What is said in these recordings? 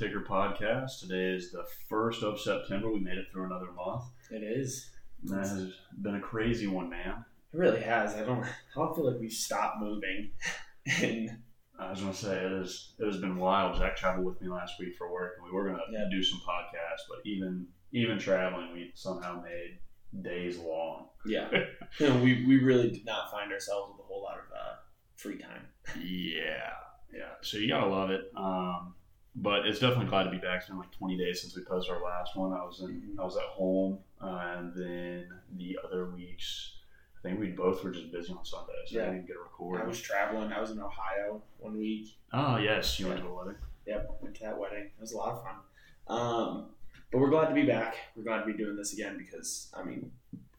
Ticker podcast. Today is the 1st of September. We made it through another month. It is. That has been a crazy one, man. It really has. I don't. I don't feel like we've stopped moving. and I was gonna say it is. It has been wild. Zach traveled with me last week for work, and we were gonna Yeah. do some podcasts, but even even traveling, we somehow made days long. yeah, you know, we we really did not find ourselves with a whole lot of uh, free time. Yeah, yeah. So you gotta love it. Um, but it's definitely glad to be back. It's been like 20 days since we posted our last one. I was in, I was at home, uh, and then the other weeks, I think we both were just busy on Sunday, so Yeah. I didn't get a record. I was traveling. I was in Ohio one week. oh yes, you went to a wedding. Yep, went to that wedding. It was a lot of fun. Um, but we're glad to be back. We're glad to be doing this again because I mean,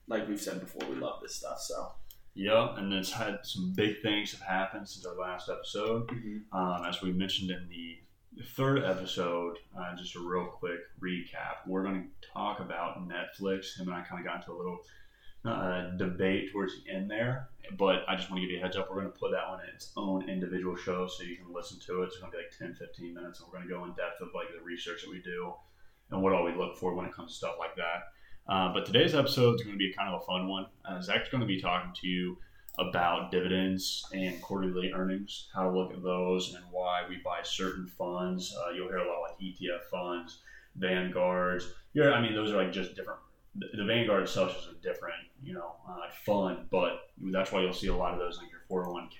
like we've said before, we love this stuff. So Yep, and it's had some big things have happened since our last episode. Um, as we mentioned in the third episode, uh, just a real quick recap. We're going to talk about Netflix. Him and I kind of got into a little uh, debate towards the end there, but I just want to give you a heads up. We're going to put that one in its own individual show so you can listen to it. It's going to be like 10, 15 minutes, and we're going to go in depth of like the research that we do and what all we look for when it comes to stuff like that. Uh, but today's episode is going to be kind of a fun one. Uh, Zach's going to be talking to you about dividends and quarterly earnings, how to look at those, and why we buy certain funds. Uh, you'll hear a lot like ETF funds, Vanguards. Yeah, I mean those are like just different. The the Vanguard itself is a different, you know, uh, fund, but that's why you'll see a lot of those like your 401k.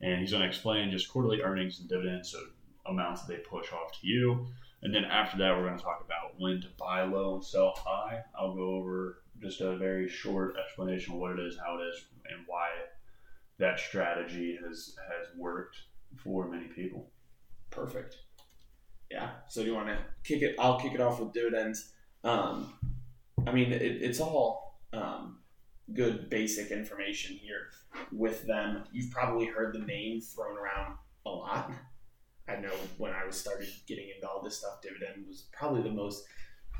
And he's going to explain just quarterly earnings and dividends, so amounts that they push off to you. And then after that, we're going to talk about when to buy low and sell high. I'll go over just a very short explanation of what it is, how it is, and why that strategy has has worked for many people. perfect. Yeah. So do you want to kick it? I'll kick it off with dividends. Um, I mean, it, it's all um, good basic information here with them. You've probably heard the name thrown around a lot. I know when I was started getting into all this stuff, dividend was probably the most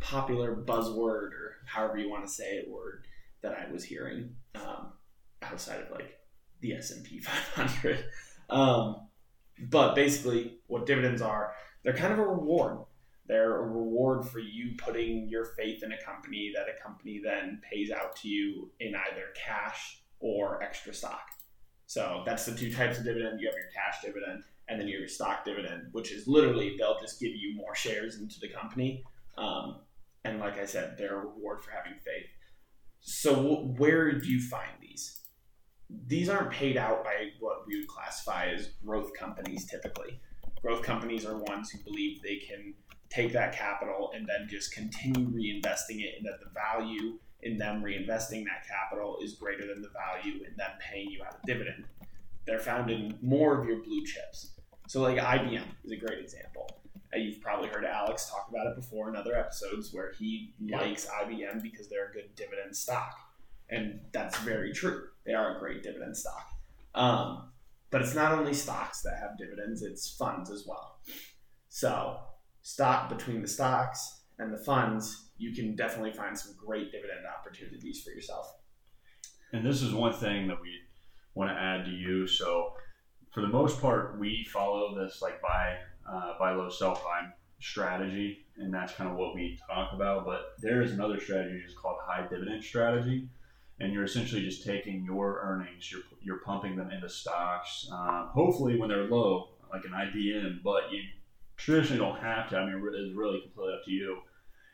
popular buzzword or however you want to say it word that I was hearing um, outside of like the S and P 500. Um, but basically, what dividends are, they're kind of a reward. They're a reward for you putting your faith in a company that a company then pays out to you in either cash or extra stock. So that's the two types of dividend. You have your cash dividend and then your stock dividend, which is literally they'll just give you more shares into the company. Um, and like I said, they're a reward for having faith. So wh- where do you find these? These aren't paid out by what we would classify as growth companies typically. Growth companies are ones who believe they can take that capital and then just continue reinvesting it, and that the value in them reinvesting that capital is greater than the value in them paying you out a dividend. They're found in more of your blue chips. So, like IBM is a great example. Uh, You've probably heard Alex talk about it before in other episodes where he Yeah. likes IBM because they're a good dividend stock. And that's very true. They are a great dividend stock. Um, but it's not only stocks that have dividends, it's funds as well. So, stock between the stocks and the funds, you can definitely find some great dividend opportunities for yourself. And this is one thing that we want to add to you. So, for the most part, we follow this like buy uh, buy low, sell high strategy, and that's kind of what we talk about. But there is another strategy just called high dividend strategy, and you're essentially just taking your earnings, you're you're pumping them into stocks. Um, hopefully, when they're low, like an IBM, but you traditionally don't have to. I mean, it's really completely up to you,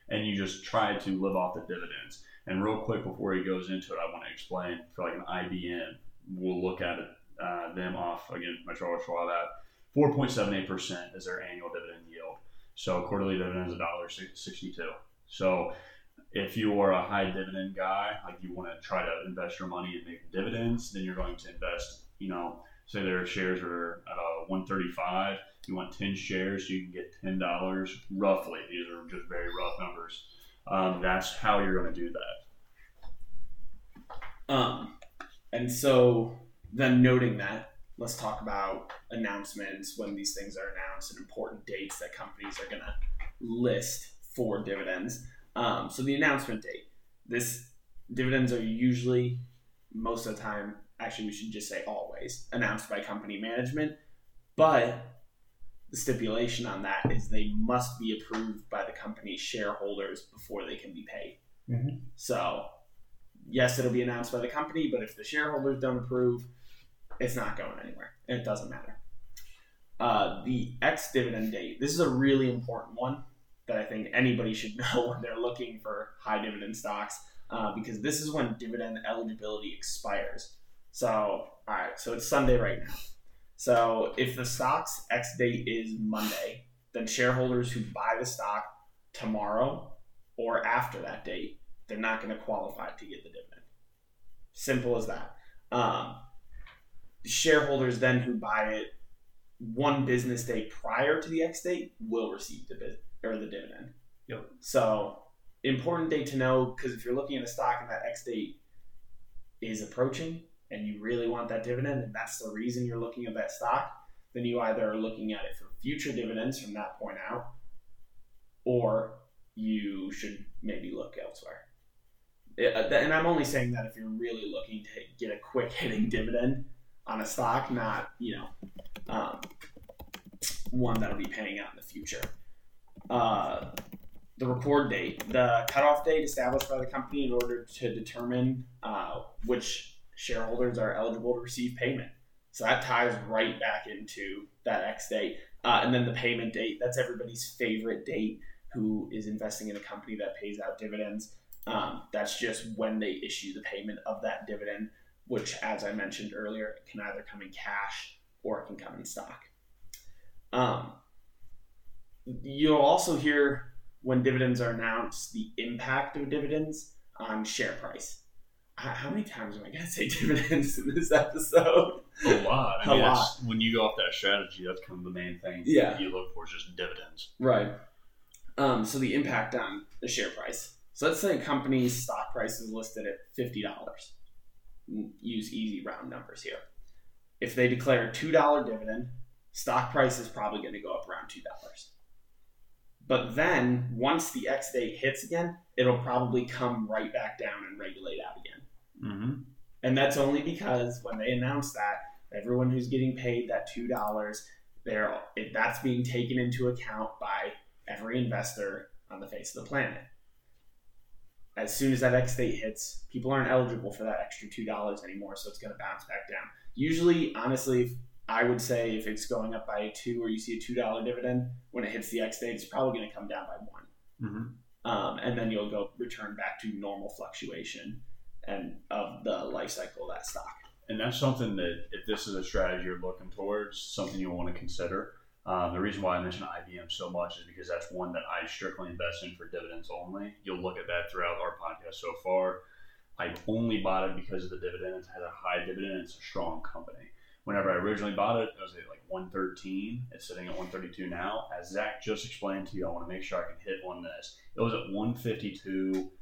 and you just try to live off the dividends. And real quick before he goes into it, I want to explain for like an IBM, we'll look at it, uh, them off again, my Charles Schwab at 4.78% is their annual dividend yield. So quarterly dividend is $1.62. So if you are a high dividend guy, like you want to try to invest your money and make dividends, then you're going to invest, you know, say their shares are at a 135, you want 10 shares, you can get $10 roughly. These are just very rough numbers. Um, that's how you're going to do that. Um, and so then noting that, let's talk about announcements when these things are announced and important dates that companies are going to list for dividends. Um, so the announcement date. This dividends are usually most of the time, actually, we should just say always announced by company management, but the stipulation on that is they must be approved by the company's shareholders before they can be paid. Mhm. So, yes, it'll be announced by the company, but if the shareholders don't approve, it's not going anywhere. It doesn't matter. Uh, the ex dividend date. This is a really important one that I think anybody should know when they're looking for high dividend stocks uh, because this is when dividend eligibility expires. So, all right, so it's Sunday right now. So, if the stock's ex date is Monday, then shareholders who buy the stock tomorrow or after that date, they're not going to qualify to get the dividend. Simple as that. Um, shareholders then who buy it one business day prior to the X date will receive the or the dividend. Yep. So important date to know because if you're looking at a stock and that X date is approaching and you really want that dividend and that's the reason you're looking at that stock, then you either are looking at it for future dividends from that point out, or you should maybe look elsewhere. Uh, and I'm only saying that if you're really looking to get a quick hitting dividend on a stock, not you know um, one that'll be paying out in the future. Uh, the record date, the cutoff date established by the company in order to determine uh, which shareholders are eligible to receive payment. So that ties right back into that X date. Uh, and then the payment date, that's everybody's favorite date who is investing in a company that pays out dividends. Um, that's just when they issue the payment of that dividend, which, as I mentioned earlier, can either come in cash or it can come in stock. Um, you'll also hear when dividends are announced the impact of dividends on share price. How many times am I going to say dividends in this episode? A lot. I A mean, lot. when you go off that strategy, that's kind of the main thing Yeah. you look for is just dividends. Right. Um, so the impact on the share price. So let's say a company's stock price is listed at fifty dollars. Use easy round numbers here. If they declare a two dollar dividend, stock price is probably going to go up around two dollars. But then once the X date hits again, it'll probably come right back down and regulate out again. Mm-hmm. And that's only because when they announce that, everyone who's getting paid that two dollars, they're if that's being taken into account by every investor on the face of the planet. As soon as that X date hits, people aren't eligible for that extra two dollars anymore, so it's going to bounce back down. Usually, honestly, I would say if it's going up by a two, or you see a two dollar dividend when it hits the X date, it's probably going to come down by one Mm-hmm. um, and then you'll go return back to normal fluctuation and of the life cycle of that stock. And that's something that, if this is a strategy you're looking towards, something you'll want to consider. Um, the reason why I mention IBM so much is because that's one that I strictly invest in for dividends only. You'll look at that throughout our podcast so far. I only bought it because of the dividends. It had a high dividend. It's a strong company. Whenever I originally bought it, it was at like 113. It's sitting at 132 now. As Zach just explained to you, I want to make sure I can hit on this. It was at 152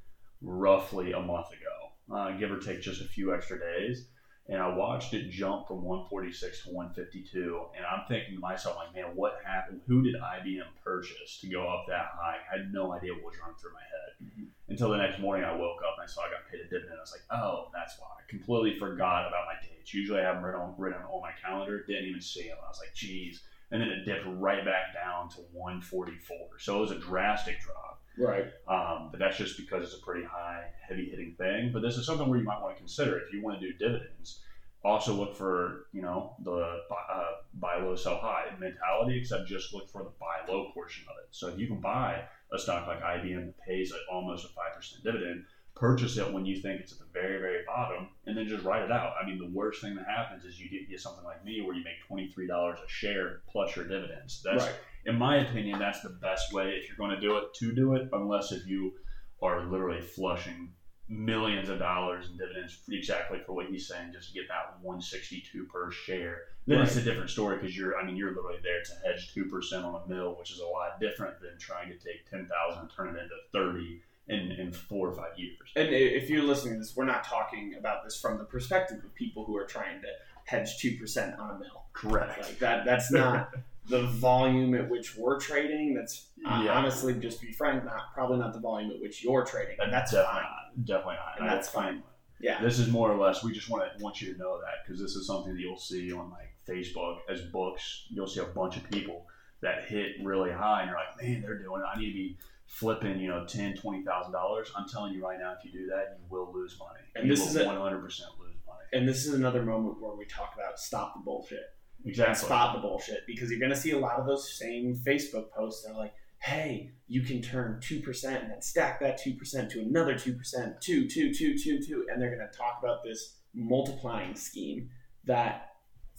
roughly a month ago, uh, give or take just a few extra days and I watched it jump from 146 to 152, and I'm thinking to myself, like, man, what happened? Who did IBM purchase to go up that high? I had no idea what was running through my head Mhm. until the next morning. I woke up and I saw I got paid a dividend. I was like, oh, that's why. I completely forgot about my dates. Usually I have them written on, written on my calendar. Didn't even see them. I was like, geez. And then it dipped right back down to 144. So it was a drastic drop. Right. Um, but that's just because it's a pretty high, heavy hitting thing. But this is something where you might want to consider if you want to do dividends. Also look for you know the buy- uh, buy low, sell high mentality, except just look for the buy low portion of it. So if you can buy a stock like IBM that pays like almost a five percent dividend, purchase it when you think it's at the very very bottom, then just write it out. I mean, the worst thing that happens is you get, get something like me where you make twenty three dollars a share plus your dividends. That's right. in my opinion, that's the best way if you're going to do it to do it, unless if you are literally flushing millions of dollars in dividends exactly for what he's saying, just to get that 162 per share. Then it's a different story because you're, I mean, you're literally there to hedge two percent on a mill, which is a lot different than trying to take 10,000 and turn it into 30 in, in four or five years. And if you're listening to this, we're not talking about this from the perspective of people who are trying to hedge two percent on a mill. Correct. Like that. That's not the volume at which we're trading. That's uh, Yeah. honestly, just be frank, not probably not the volume at which you're trading. And that's definitely fine. not. Definitely not. And that's fine. Yeah. This is more or less. We just want to want you to know that because this is something that you'll see on like Facebook as books. You'll see a bunch of people that hit really high, and you're like, man, they're doing it. I need to be flipping, you know, ten, twenty thousand dollars. I'm telling you right now, if you do that, you will lose money. And you this will is a- 100 percent lose money. And this is another moment where we talk about stop the bullshit. Exactly. Spot the bullshit because you're going to see a lot of those same Facebook posts that are like, hey, you can turn 2% and then stack that 2% to another 2%, 2, 2, 2, 2, 2. And they're going to talk about this multiplying scheme that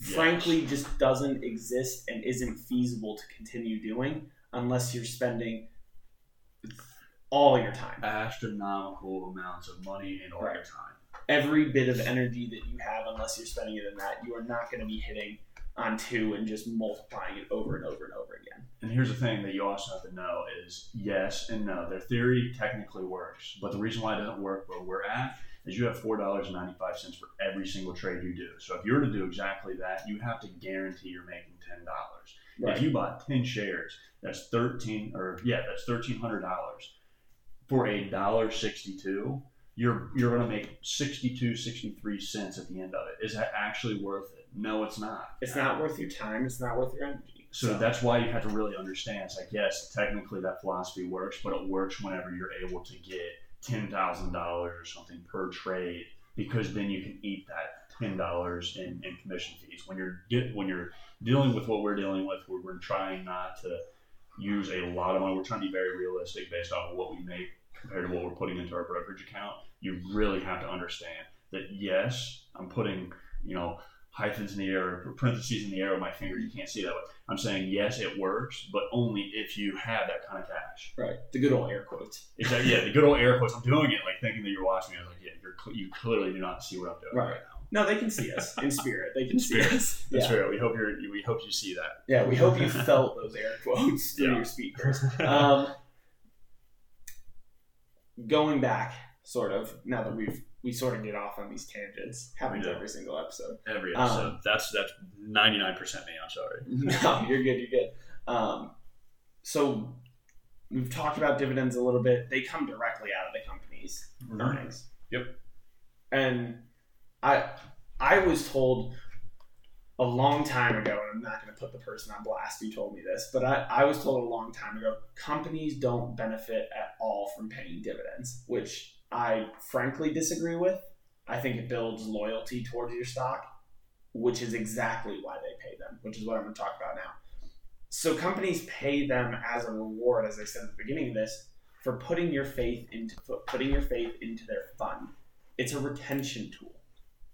Yes. frankly just doesn't exist and isn't feasible to continue doing unless you're spending all your time. Astronomical amounts of money and all your time. every bit of energy that you have, unless you're spending it in that, you are not going to be hitting on two and just multiplying it over and over and over again. And here's the thing that you also have to know is yes and no. Their theory technically works, but the reason why it doesn't work where we're at is you have four dollars and ninety five cents for every single trade you do. So if you were to do exactly that, you have to guarantee you're making ten dollars. If you bought ten shares, that's thirteen or yeah, that's thirteen hundred dollars for a dollar sixty two. You're you're gonna make 62, 63 cents at the end of it. Is that actually worth it? No, it's not. It's not worth your time. It's not worth your energy. So that's why you have to really understand. It's like, yes, technically that philosophy works, but it works whenever you're able to get ten thousand dollars or something per trade, because then you can eat that ten dollars in, in commission fees. When you're when you're dealing with what we're dealing with, where we're trying not to use a lot of money. We're trying to be very realistic based off of what we make compared to what we're putting into our brokerage account. You really have to understand that yes, I'm putting you know hyphens in the air, or parentheses in the air with my finger. You can't see that way. I'm saying yes, it works, but only if you have that kind of cash. Right. The good old air quotes. Exactly. Yeah, the good old air quotes. I'm doing it like thinking that you're watching me. I was like, yeah, you're you clearly do not see what I'm doing Right. Right. No, they can see us in spirit. They can In see spirit. us. That's yeah. fair. We hope you're. We hope you see that. Yeah, we hope you felt those air quotes through Yeah. your speakers. Um, going back, sort of, now that we've we sort of get off on these tangents, happens do. every single episode. Every Um, episode. that's that's 99 percent me. I'm sorry. No, you're good. You're good. Um, so we've talked about dividends a little bit. They come directly out of the company's earnings. Yep. And I I was told a long time ago, and I'm not going to put the person on blast who told me this, but I, I was told a long time ago companies don't benefit at all from paying dividends, which I frankly disagree with. I think it builds loyalty towards your stock, which is exactly why they pay them, which is what I'm going to talk about now. So companies pay them as a reward, as I said at the beginning of this, for putting your faith into putting your faith into their fund. It's a retention tool.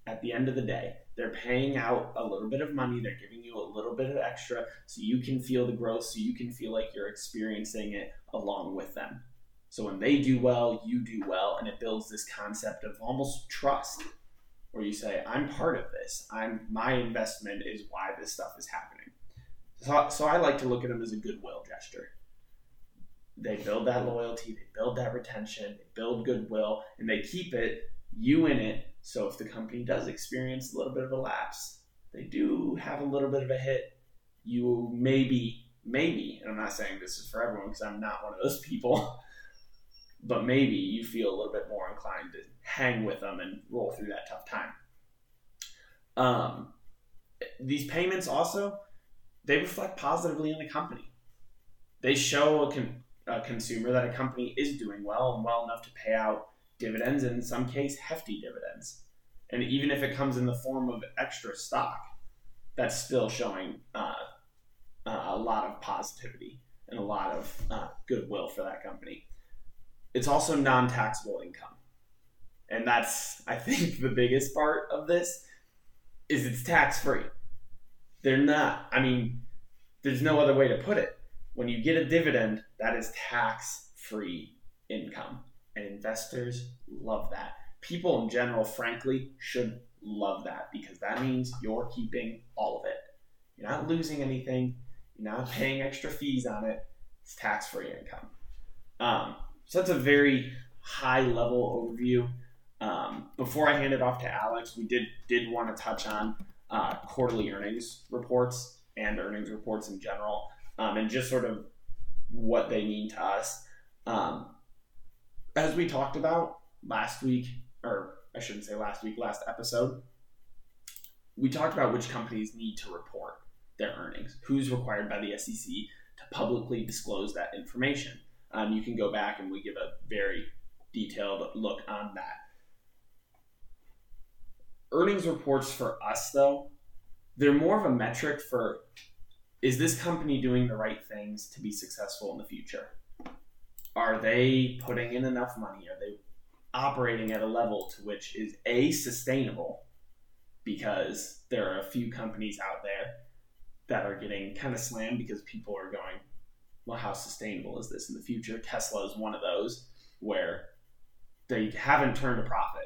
At the end of the day, they're paying out a little bit of money. They're giving you a little bit of extra so you can feel the growth, so you can feel like you're experiencing it along with them. So when they do well, you do well, and it builds this concept of almost trust, where you say, "I'm part of this. I'm my investment is why this stuff is happening." So, so I like to look at them as a goodwill gesture. They build that loyalty, they build that retention, they build goodwill, and they keep it you in it. So if the company does experience a little bit of a lapse, they do have a little bit of a hit. You maybe, maybe, and I'm not saying this is for everyone because I'm not one of those people, but maybe you feel a little bit more inclined to hang with them and roll through that tough time. Um, these payments also they reflect positively on the company. They show a, con- a consumer that a company is doing well and well enough to pay out dividends, and in some case, hefty dividends. And even if it comes in the form of extra stock, that's still showing uh, uh, a lot of positivity and a lot of uh, goodwill for that company. It's also non taxable income. And that's, I think, the biggest part of this is it's tax free. They're not, I mean, there's no other way to put it. When you get a dividend, that is tax free income. And investors love that. People in general, frankly, should love that because that means you're keeping all of it. You're not losing anything, you're not paying extra fees on it. It's tax free income. Um, so that's a very high level overview. Um, before I hand it off to Alex, we did did want to touch on uh, quarterly earnings reports and earnings reports in general, um, and just sort of what they mean to us. Um, as we talked about last week, or I shouldn't say last week, last episode, we talked about which companies need to report. their earnings? Who's required by the SEC to publicly disclose that information? Um, you can go back and we give a very detailed look on that. Earnings reports for us, though, they're more of a metric for is this company doing the right things to be successful in the future? Are they putting in enough money? Are they operating at a level to which is A, sustainable? Because there are a few companies out there that are getting kind of slammed because people are going, well, how sustainable is this in the future? Tesla is one of those where they haven't turned a profit.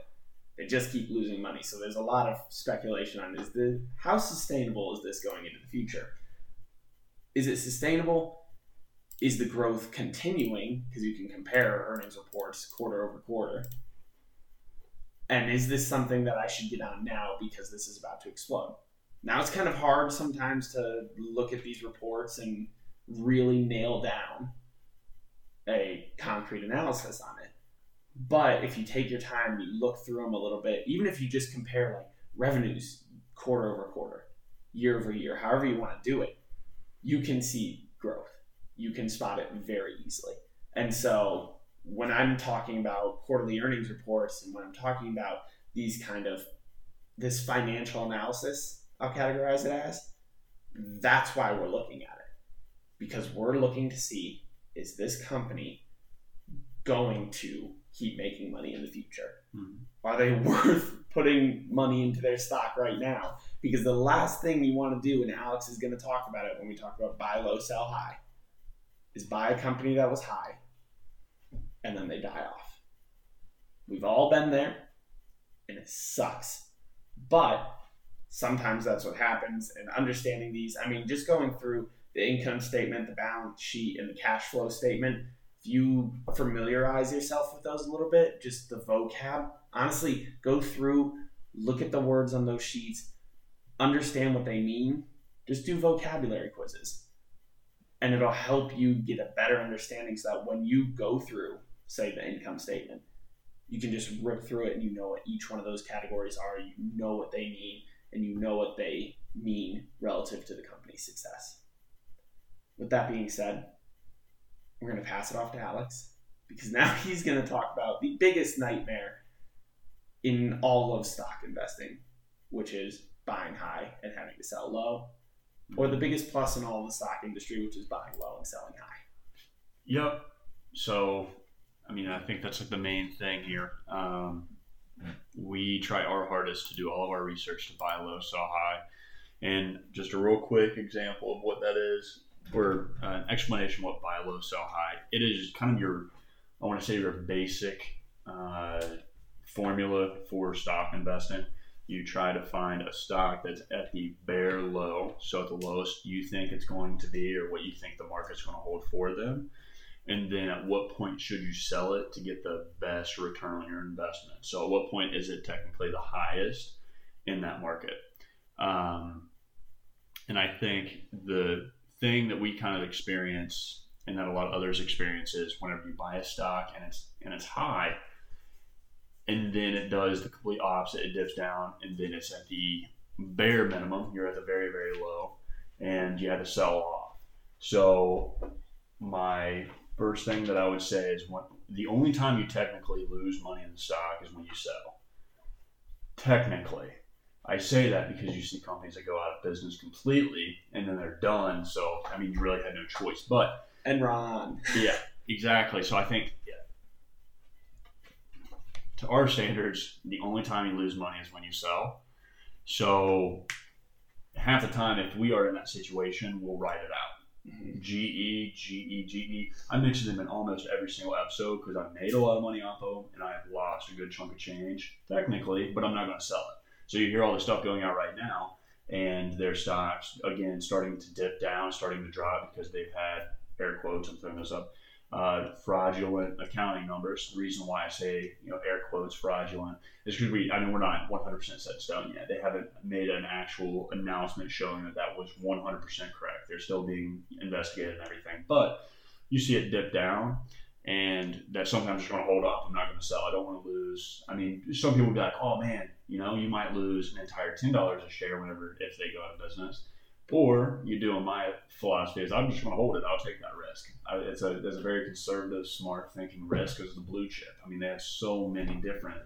They just keep losing money. So there's a lot of speculation on is the how sustainable is this going into the future? Is it sustainable? Is the growth continuing? Because you can compare earnings reports quarter over quarter. And is this something that I should get on now because this is about to explode? Now it's kind of hard sometimes to look at these reports and really nail down a concrete analysis on it. But if you take your time, you look through them a little bit, even if you just compare like revenues quarter over quarter, year over year, however you want to do it, you can see growth. You can spot it very easily. And so when I'm talking about quarterly earnings reports and when I'm talking about these kind of this financial analysis, I'll categorize it as, that's why we're looking at it. Because we're looking to see is this company going to keep making money in the future? Mm-hmm. Are they worth putting money into their stock right now? Because the last thing you want to do, and Alex is going to talk about it when we talk about buy low, sell high, is buy a company that was high and then they die off. We've all been there and it sucks. But sometimes that's what happens. And understanding these, I mean, just going through the income statement, the balance sheet, and the cash flow statement, if you familiarize yourself with those a little bit, just the vocab, honestly, go through, look at the words on those sheets, understand what they mean. Just do vocabulary quizzes. And it'll help you get a better understanding so that when you go through, say, the income statement, you can just rip through it and you know what each one of those categories are, you know what they mean, and you know what they mean relative to the company's success. With that being said, we're going to pass it off to Alex because now he's going to talk about the biggest nightmare in all of stock investing, which is buying high and having to sell low, or the biggest plus in all the stock industry, which is buying low and selling high. Yep. So, I mean, I think that's like the main thing here. Um, we try our hardest to do all of our research to buy low, sell high. And just a real quick example of what that is or an explanation of what buy low, sell high. It is kind of your, I want to say your basic uh, formula for stock investing. You try to find a stock that's at the bare low, so at the lowest you think it's going to be, or what you think the market's going to hold for them. And then at what point should you sell it to get the best return on your investment? So at what point is it technically the highest in that market? Um, and I think the thing that we kind of experience and that a lot of others experience is whenever you buy a stock and it's and it's high and then it does the complete opposite it dips down and then it's at the bare minimum you're at the very very low and you had to sell off so my first thing that i would say is when the only time you technically lose money in the stock is when you sell technically I say that because you see companies that go out of business completely and then they're done. So I mean, you really had no choice. But Enron. Yeah, exactly. So I think to our standards, the only time you lose money is when you sell. So half the time, if we are in that situation, we'll write it out. Mm-hmm. GE, GE, GE. I mention them in almost every single episode because I made a lot of money off of them and I have lost a good chunk of change technically, but I'm not going to sell it. So you hear all the stuff going out right now, and their stocks again starting to dip down, starting to drop because they've had air quotes. I'm throwing this up. Uh, fraudulent accounting numbers. The reason why I say you know air quotes fraudulent is because we I mean we're not 100% set stone yet. They haven't made an actual announcement showing that that was 100% correct. They're still being investigated and everything, but you see it dip down and that sometimes you're going to hold off. I'm not going to sell. I don't want to lose. I mean, some people be like, oh man, you know, you might lose an entire ten dollars a share whenever if they go out of business. Or you do in my philosophy is I'm just going to hold it. I'll take that risk. I, it's a it's a very conservative, smart thinking risk because the blue chip. I mean, they have so many different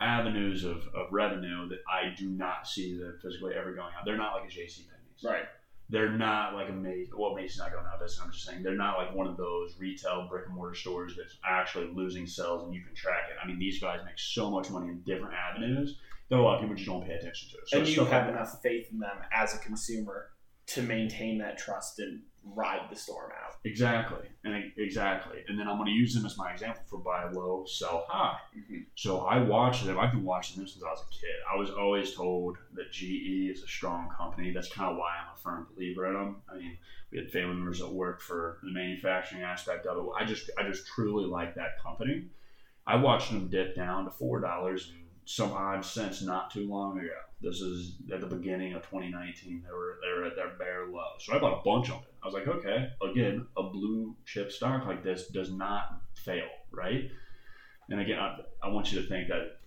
avenues of, of revenue that I do not see them physically ever going out. They're not like a JC Penney's. Right. They're not like a Macy's. Well, Macy's not going out of business. I'm just saying they're not like one of those retail brick and mortar stores that's actually losing sales and you can track it. I mean, these guys make so much money in different avenues that a lot of people just don't pay attention to it. So and you have enough faith in them as a consumer to maintain that trust and ride the storm out. Exactly, and I- exactly, and then I'm going to use them as my example for buy low, sell high. Mm-hmm. So I watched them. I've been watching them since I was a kid. I was always told that GE is a strong company. That's kind of why I'm a firm believer in them. I mean, we had family members that worked for the manufacturing aspect of it. I just, I just truly like that company. I watched them dip down to four dollars and some odd cents not too long ago. This is at the beginning of 2019. They were they were at their bare low. So I bought a bunch of it. I was like, okay, again, a blue chip stock like this does not fail, right? And again, I, I want you to think that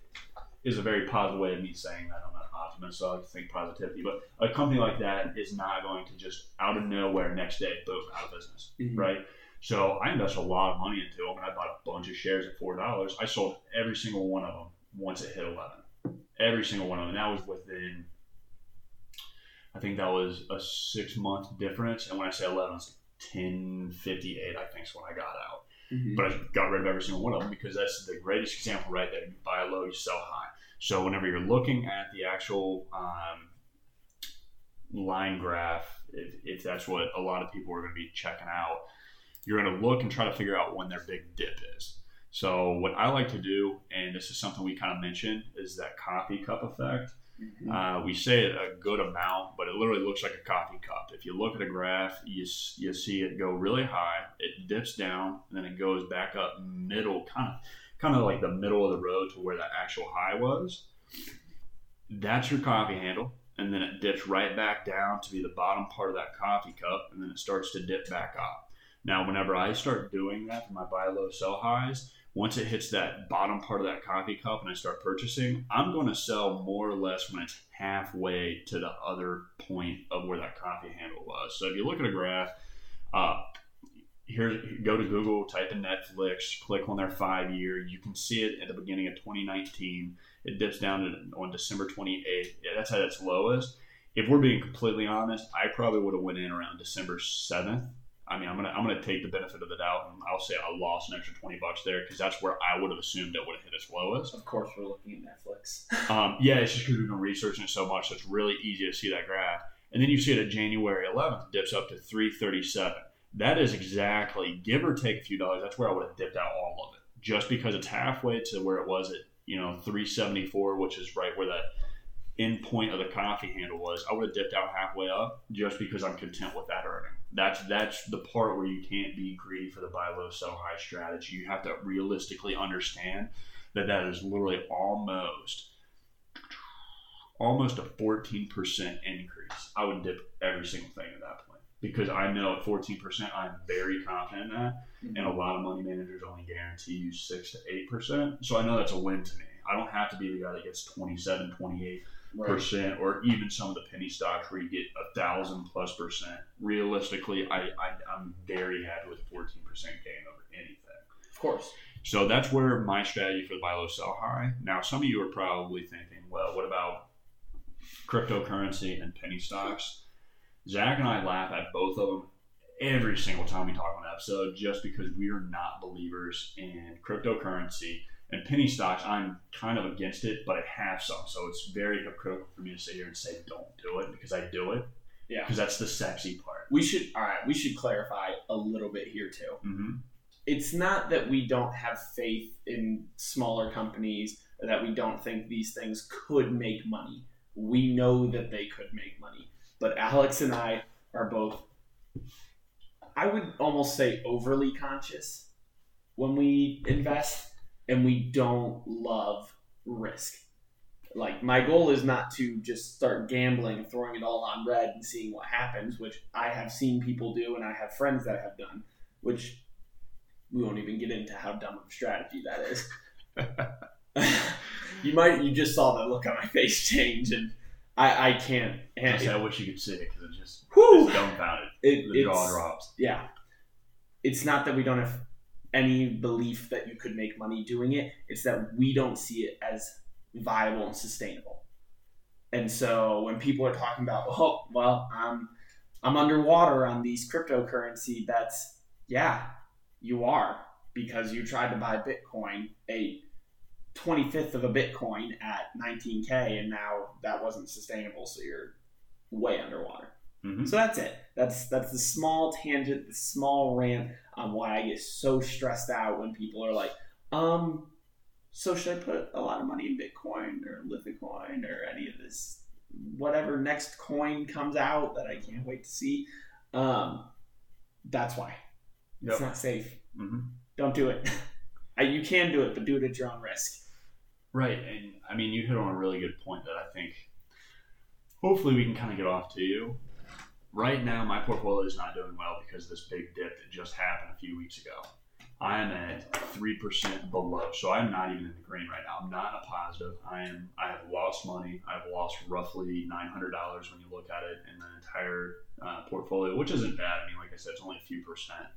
is a very positive way of me saying that. I'm not an optimist, so I like to think positivity. But a company like that is not going to just out of nowhere next day, boom, out of business, mm-hmm. right? So I invested a lot of money into them, and I bought a bunch of shares at four dollars. I sold every single one of them once it hit eleven. Every single one of them. And that was within, I think that was a six month difference. And when I say eleven, it's ten fifty eight. I think is when I got out. Mhm. But I got rid of every single one of them because that's the greatest example right there. You buy low, you sell high. So whenever you're looking at the actual um, line graph, if, if that's what a lot of people are going to be checking out, you're going to look and try to figure out when their big dip is. So what I like to do, and this is something we kind of mentioned, is that coffee cup effect. Mhm. Uh, we say it a good amount, but it literally looks like a coffee cup. If you look at a graph, you, you see it go really high, it dips down, and then it goes back up middle, kind of kind of like the middle of the road to where that actual high was. That's your coffee handle, and then it dips right back down to be the bottom part of that coffee cup, and then it starts to dip back up. Now, whenever I start doing that for my buy low, sell highs, once it hits that bottom part of that coffee cup and I start purchasing, I'm going to sell more or less when it's halfway to the other point of where that coffee handle was. So if you look at a graph, uh, here go to Google, type in Netflix, click on their five year. You can see it at the beginning of 2019. It dips down to, on December 28th. Yeah, that's at its lowest. If we're being completely honest, I probably would have went in around December 7th. I mean, I'm gonna I'm gonna take the benefit of the doubt, and I'll say I lost an extra 20 bucks there because that's where I would have assumed it would have hit its lowest. Of course, we're looking at Netflix. Um, yeah, it's just because we've been researching it so much, so it's really easy to see that graph. And then you see it at January 11th, dips up to 337. That is exactly, give or take a few dollars, that's where I would have dipped out all of it. Just because it's halfway to where it was at, you know, 374, which is right where that end point of the coffee handle was, I would have dipped out halfway up just because I'm content with that earning. That's that's the part where you can't be greedy for the buy low, sell high strategy. You have to realistically understand that that is literally almost almost a 14% increase. I would dip every single thing at that point because I know at 14% I'm very confident in that mm-hmm. and a lot of money managers only guarantee you 6 to 8%. So I know that's a win to me. I don't have to be the guy that gets 27, 28 Right. percent, or even some of the penny stocks where you get a thousand plus percent. Realistically, I, I I'm very happy with a fourteen percent gain over anything. Of course. So that's where my strategy for the buy low, sell high. Now, some of you are probably thinking, well, what about cryptocurrency and penny stocks? Zach and I laugh at both of them every single time we talk on an episode, just because we are not believers in cryptocurrency and penny stocks. I'm kind of against it, but I have some, so it's very hypocritical for me to sit here and say don't do it because I do it. Yeah. because that's the sexy part. We should. All right. We should clarify a little bit here too. Mm-hmm. It's not that we don't have faith in smaller companies or that we don't think these things could make money. We know that they could make money, but Alex and I are both. I would almost say overly conscious when we invest, and we don't love risk. Like my goal is not to just start gambling, and throwing it all on red, and seeing what happens, which I have seen people do, and I have friends that have done, which we won't even get into how dumb of a strategy that is. you might you just saw the look on my face change, and I, I can't. Say, I wish you could see it because it just Whew. it's dumbfounded. it, The jaw drops. yeah. It's not that we don't have any belief that you could make money doing it. It's that we don't see it as viable and sustainable. And so when people are talking about, oh, well, I'm I'm underwater on these cryptocurrency bets, yeah, you are because you tried to buy Bitcoin, a 25th of a Bitcoin at 19k, and now that wasn't sustainable, so you're way underwater. Hmm So that's it. That's that's the small tangent, the small rant on why I get so stressed out when people are like, um, so should I put a lot of money in Bitcoin or Lithicoin or any of this whatever next coin comes out that I can't wait to see? Um, that's why. It's not safe. hmm Don't do it. You can do it, but do it at your own risk. Right, and I mean, you hit on a really good point that I think hopefully we can kind of get off to you. Right now, my portfolio is not doing well because of this big dip that just happened a few weeks ago. I am at three percent below, so I'm not even in the green right now. I'm not in a positive. I am. I have lost money. I've lost roughly nine hundred dollars when you look at it in the entire uh, portfolio, which isn't bad. I mean, like I said, it's only a few percent,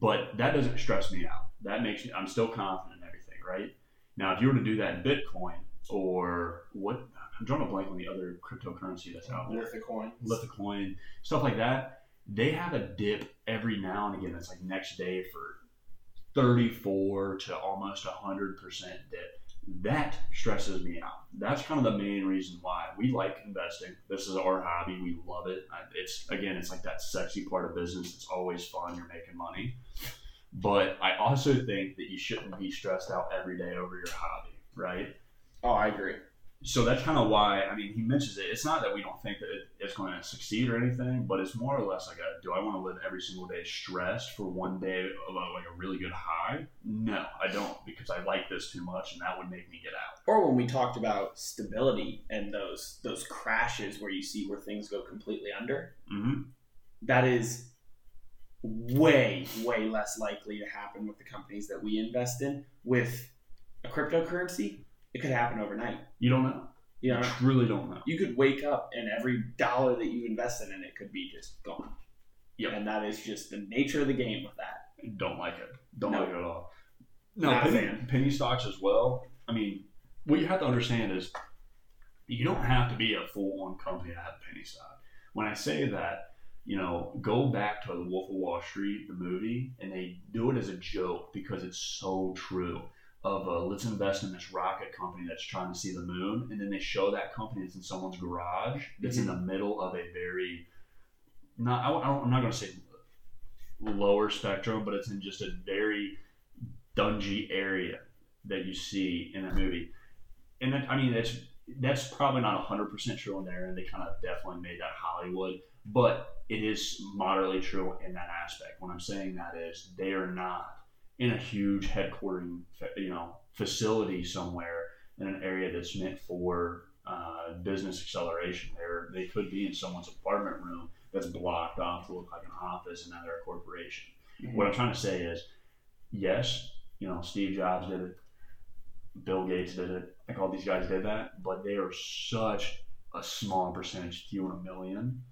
but that doesn't stress me out. That makes me. I'm still confident in everything, right? Now, if you were to do that in Bitcoin or what, I'm drawing a blank on the other cryptocurrency that's out there, Lithicoin. Lithicoin, stuff like that. They have a dip every now and again. It's like next day for 34 to almost 100% dip. That stresses me out. That's kind of the main reason why we like investing. This is our hobby. We love it. It's again, it's like that sexy part of business. It's always fun. You're making money. But I also think that you shouldn't be stressed out every day over your hobby, right? Oh, I agree. So that's kind of why I mean he mentions it. It's not that we don't think that it, it's going to succeed or anything, but it's more or less like a do I want to live every single day stressed for one day of a, like a really good high? No, I don't because I like this too much, and that would make me get out. or when we talked about stability and those those crashes where you see where things go completely under Mm-hmm. that is way way less likely to happen with the companies that we invest in with a cryptocurrency it could happen overnight You don't know. you know You truly don't know. you could wake up and every dollar that you invested in it could be just gone Yep. and that is just the nature of the game with that Don't like it. Don't No. like it at all. No, Not a penny, fan. penny stocks as well. I mean, what you have to understand is you don't have to be a full on company to have a penny stock. When I say that, you know, go back to The Wolf of Wall Street, the movie, and they do it as a joke because it's so true. Of uh, let's invest in this rocket company that's trying to see the moon, and then they show that company that's in someone's garage that's in the middle of a very not I, I'm not going to say lower spectrum, but it's in just a very dungy area that you see in that movie. And that, I mean, that's that's probably not 100% true in there, and they kind of definitely made that Hollywood, but it is moderately true in that aspect. What I'm saying that is they are not in a huge headquartering, you know, facility somewhere in an area that's meant for uh, business acceleration. There, they could be in someone's apartment room that's blocked off to look like an office, and now they're a corporation. What I'm trying to say is, yes, you know, Steve Jobs did it, Bill Gates did it, like all these guys did that, but they are such a small percentage, few in a million.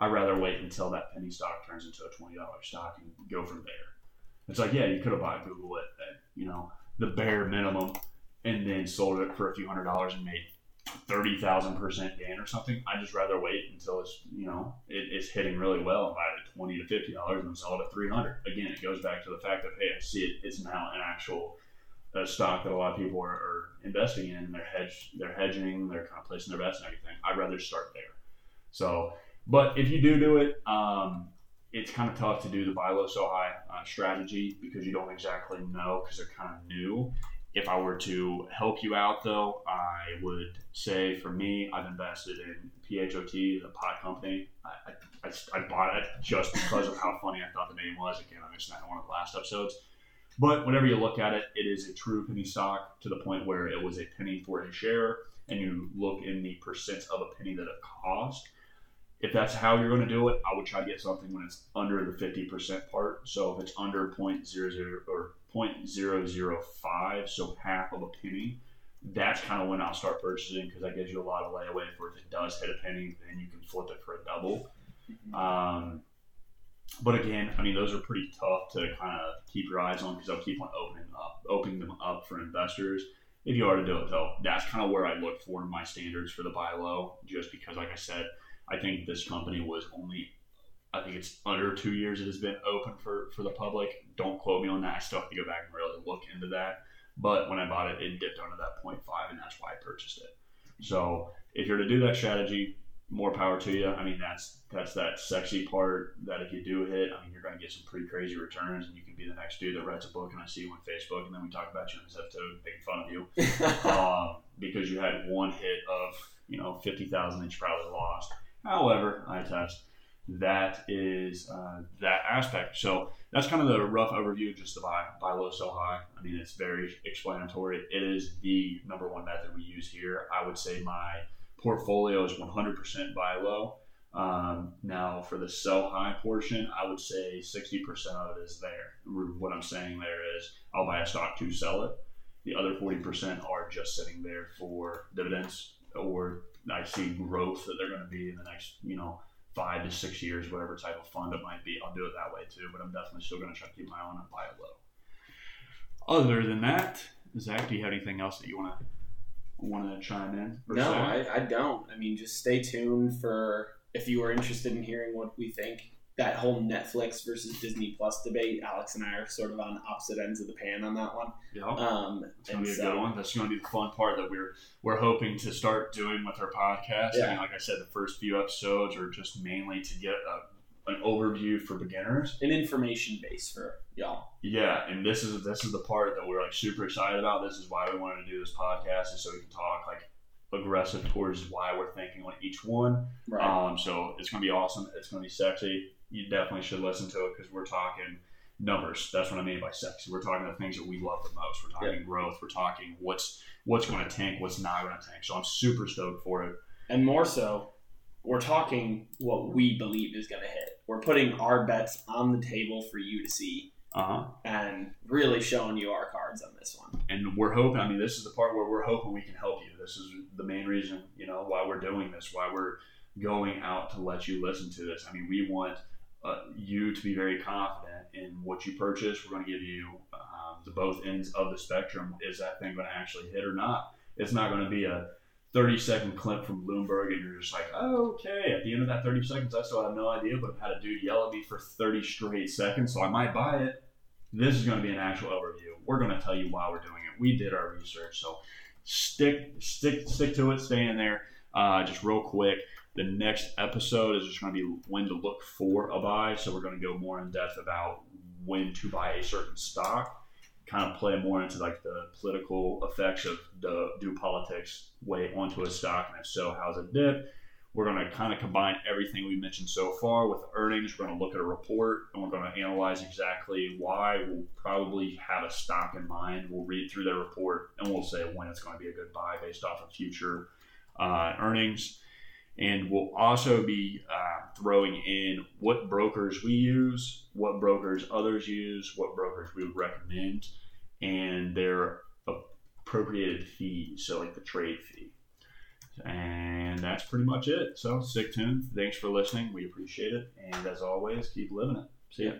I'd rather wait until that penny stock turns into a twenty dollar stock and go from there. It's like, yeah, you could have bought Google at, at you know the bare minimum, and then sold it for a few hundred dollars and made thirty thousand percent gain or something. I'd just rather wait until it's you know it, it's hitting really well and buy it at twenty to fifty dollars and sell it at three hundred. Again, it goes back to the fact that hey, I see it. It's now an actual uh, stock that a lot of people are, are investing in. They're hedge, they're hedging, they're kind of placing their bets and everything. I'd rather start there. So, but if you do do it, um, it's kind of tough to do the buy low so high uh, strategy because you don't exactly know because they're kind of new. If I were to help you out, though, I would say for me, I've invested in PHOT, the pot company. I, I, I, I bought it just because of how funny I thought the name was. Again, I mentioned that in one of the last episodes. But whenever you look at it, it is a true penny stock to the point where it was a penny for a share, and you look in the percent of a penny that it cost. If that's how you're going to do it, I would try to get something when it's under the 50% part. So if it's under 0.00 or 0.005, so half of a penny, that's kind of when I'll start purchasing because that gives you a lot of layaway for if it does hit a penny, then you can flip it for a double. Um, but again, I mean, those are pretty tough to kind of keep your eyes on because I'll keep on opening up, opening them up for investors. If you are to do it though, that's kind of where I look for my standards for the buy low, just because, like I said, I think this company was only, I think it's under two years it has been open for for the public. Don't quote me on that. I still have to go back and really look into that. But when I bought it, it dipped under that 0.5, and that's why I purchased it. So if you're to do that strategy, more power to you. I mean, that's that's that sexy part that if you do hit, I mean, you're going to get some pretty crazy returns, and you can be the next dude that writes a book, and I see you on Facebook, and then we talk about you in this episode, making fun of you um, because you had one hit of you know fifty thousand that you probably lost. However, I test that is uh, that aspect. So that's kind of the rough overview, just the buy, buy low, sell high. I mean, it's very explanatory. It is the number one method we use here. I would say my portfolio is 100% buy low. Um, now, for the sell high portion, I would say 60% of it is there. What I'm saying there is I'll buy a stock to sell it. The other 40% are just sitting there for dividends or I see growth that they're going to be in the next, you know, five to six years, whatever type of fund it might be. I'll do it that way too, but I'm definitely still going to try to keep my own it, buy it low. Other than that, Zach, do you have anything else that you want to want to chime in? No, I, I don't. I mean, just stay tuned for if you are interested in hearing what we think. That whole Netflix versus Disney Plus debate, Alex and I are sort of on opposite ends of the pan on that one. Yeah, Um, it's gonna be a so- good one. That's gonna be the fun part that we're we're hoping to start doing with our podcast. I Yeah. mean, like I said, the first few episodes are just mainly to get a, an overview for beginners. an information base for y'all. Yeah, and this is this is the part that we're like super excited about. This is why we wanted to do this podcast, is so we can talk like aggressive towards why we're thinking on each one. Right. Um, so it's gonna be awesome. It's gonna be sexy. You definitely should listen to it because we're talking numbers. That's what I mean by sexy. We're talking the things that we love the most. We're talking growth. We're talking what's what's going to tank, what's not going to tank. So I'm super stoked for it. and more so, we're talking what we believe is going to hit. We're putting our bets on the table for you to see Uh huh. and really showing you our cards on this one. And we're hoping. I mean, this is the part where we're hoping we can help you. This is the main reason, you know, why we're doing this. Why we're going out to let you listen to this. I mean, we want uh, you to be very confident in what you purchase. We're going to give you um, the both ends of the spectrum. Is that thing going to actually hit or not? It's not going to be a 30 second clip from Bloomberg and you're just like, oh, okay. At the end of that 30 seconds, I still have no idea, but I've had a dude yell at me for 30 straight seconds, so I might buy it. This is going to be an actual overview. We're going to tell you why we're doing it. We did our research, so stick, stick, stick to it. Stay in there. Uh, just real quick, the next episode is just going to be when to look for a buy. So we're going to go more in depth about when to buy a certain stock. Kind of play more into like the political effects of the do politics weigh onto a stock, and if so, how's it dip? We're going to kind of combine everything we mentioned so far with earnings. We're going to look at a report and we're going to analyze exactly why. We'll probably have a stock in mind. We'll read through their report and we'll say when it's going to be a good buy based off of future uh, earnings. And we'll also be uh, throwing in what brokers we use, what brokers others use, what brokers we would recommend, and their appropriated fees, so like the trade fee. And that's pretty much it. So stick tuned. Thanks for listening. We appreciate it. And as always, keep living it. See ya.